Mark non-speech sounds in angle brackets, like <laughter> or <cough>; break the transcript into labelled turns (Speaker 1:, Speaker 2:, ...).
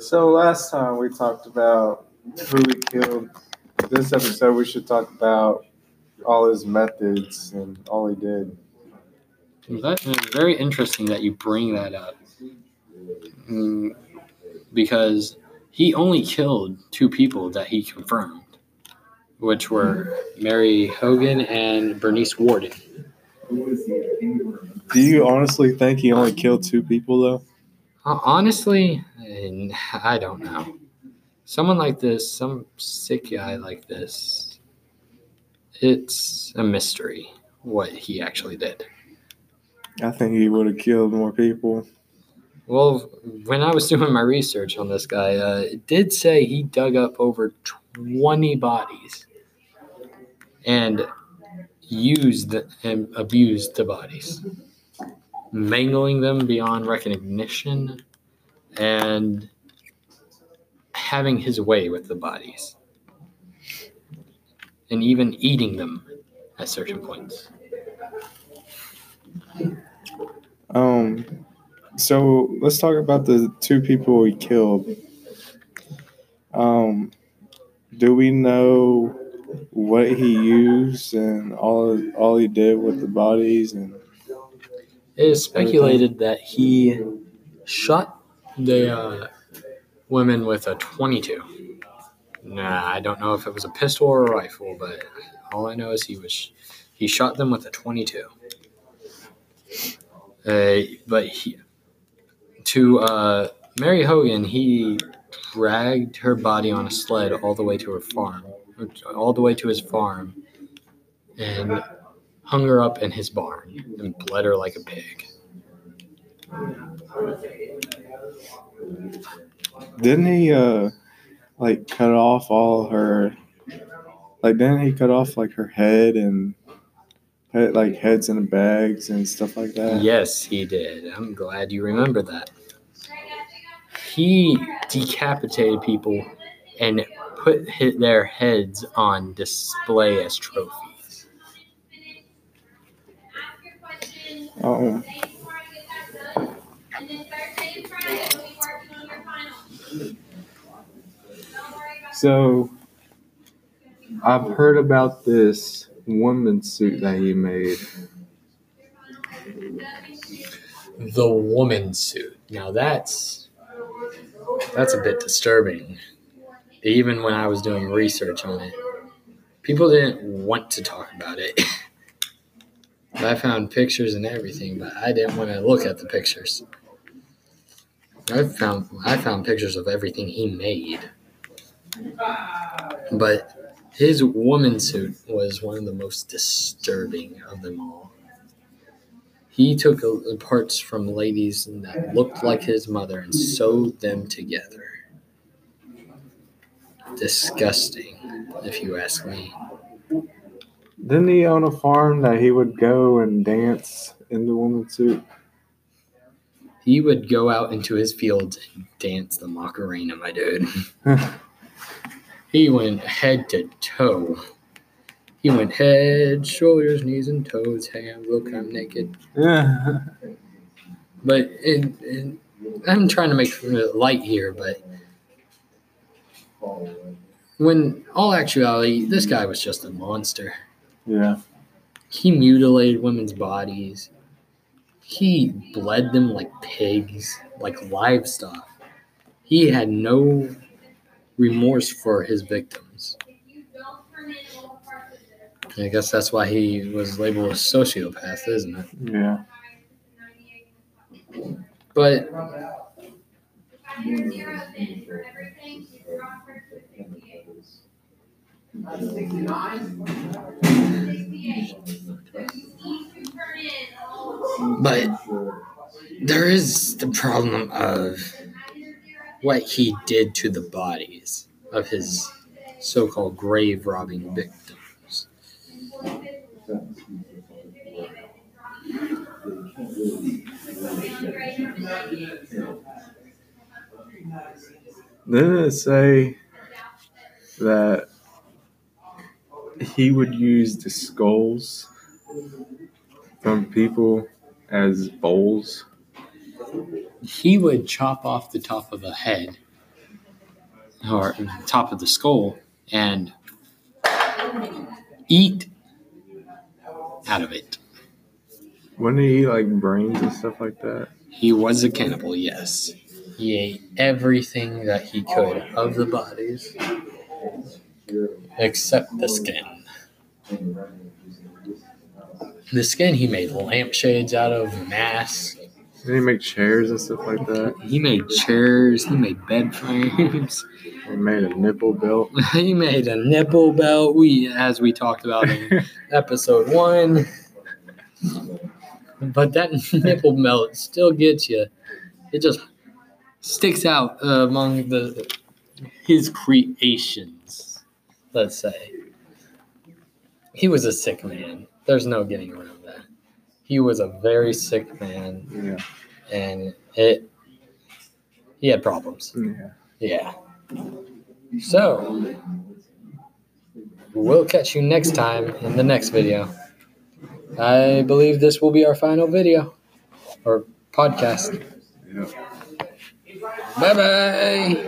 Speaker 1: So last time we talked about who he killed. This episode we should talk about all his methods and all he did.
Speaker 2: That is very interesting that you bring that up. Mm, because he only killed two people that he confirmed, which were Mary Hogan and Bernice Worden.
Speaker 1: Do you honestly think he only killed two people though?
Speaker 2: Uh, honestly, eh, I don't know. Someone like this, some sick guy like this, it's a mystery what he actually did.
Speaker 1: I think he would have killed more people.
Speaker 2: Well, when I was doing my research on this guy, uh, it did say he dug up over 20 bodies and used and abused the bodies, mangling them beyond recognition and having his way with the bodies, and even eating them at certain points.
Speaker 1: Um, so let's talk about the two people he killed. Um, do we know what he used and all all he did with the bodies and
Speaker 2: It is speculated that he shot the uh, women with a 22. Nah, I don't know if it was a pistol or a rifle, but all I know is he was he shot them with a 22. Uh, but he, to uh, Mary Hogan, he dragged her body on a sled all the way to her farm, all the way to his farm, and hung her up in his barn and bled her like a pig.
Speaker 1: Didn't he uh like cut off all her like didn't he cut off like her head and put like heads in bags and stuff like that?
Speaker 2: Yes, he did. I'm glad you remember that. He decapitated people and put their heads on display as trophies.
Speaker 1: Um, so I've heard about this woman's suit that he made.
Speaker 2: The woman suit. Now that's that's a bit disturbing. Even when I was doing research on it, people didn't want to talk about it. <laughs> I found pictures and everything, but I didn't want to look at the pictures. I found I found pictures of everything he made. But his woman suit was one of the most disturbing of them all. He took parts from ladies that looked like his mother and sewed them together. Disgusting, if you ask me.
Speaker 1: Didn't he own a farm that he would go and dance in the woman's suit?
Speaker 2: He would go out into his fields and dance the Macarena, my dude. <laughs> he went head to toe. He went head, shoulders, knees, and toes. Hands, look, I'm naked.
Speaker 1: Yeah. <laughs>
Speaker 2: But it, it, I'm trying to make it light here, but when all actuality, this guy was just a monster.
Speaker 1: Yeah.
Speaker 2: He mutilated women's bodies. He bled them like pigs, like livestock. He had no remorse for his victims. I guess that's why he was labeled a sociopath, isn't it?
Speaker 1: Yeah.
Speaker 2: But but there is the problem of what he did to the bodies of his so-called grave robbing victims.
Speaker 1: Didn't it say that he would use the skulls from people as bowls?
Speaker 2: He would chop off the top of a head or top of the skull and eat out of it.
Speaker 1: Wouldn't he eat like brains and stuff like that?
Speaker 2: He was a cannibal, yes. He ate everything that he could of the bodies except the skin. The skin he made lampshades out of, masks.
Speaker 1: Did he make chairs and stuff like that?
Speaker 2: He made chairs, he made bed frames.
Speaker 1: He made a nipple belt. <laughs>
Speaker 2: he made a nipple belt. We, as we talked about in <laughs> episode one, but that <laughs> nipple belt still gets you. It just sticks out uh, among the his creations. Let's say he was a sick man. There's no getting around that. He was a very sick man,
Speaker 1: yeah.
Speaker 2: and it he had problems.
Speaker 1: Yeah.
Speaker 2: Yeah. So, we'll catch you next time in the next video. I believe this will be our final video or podcast.
Speaker 1: Yeah.
Speaker 2: Bye bye.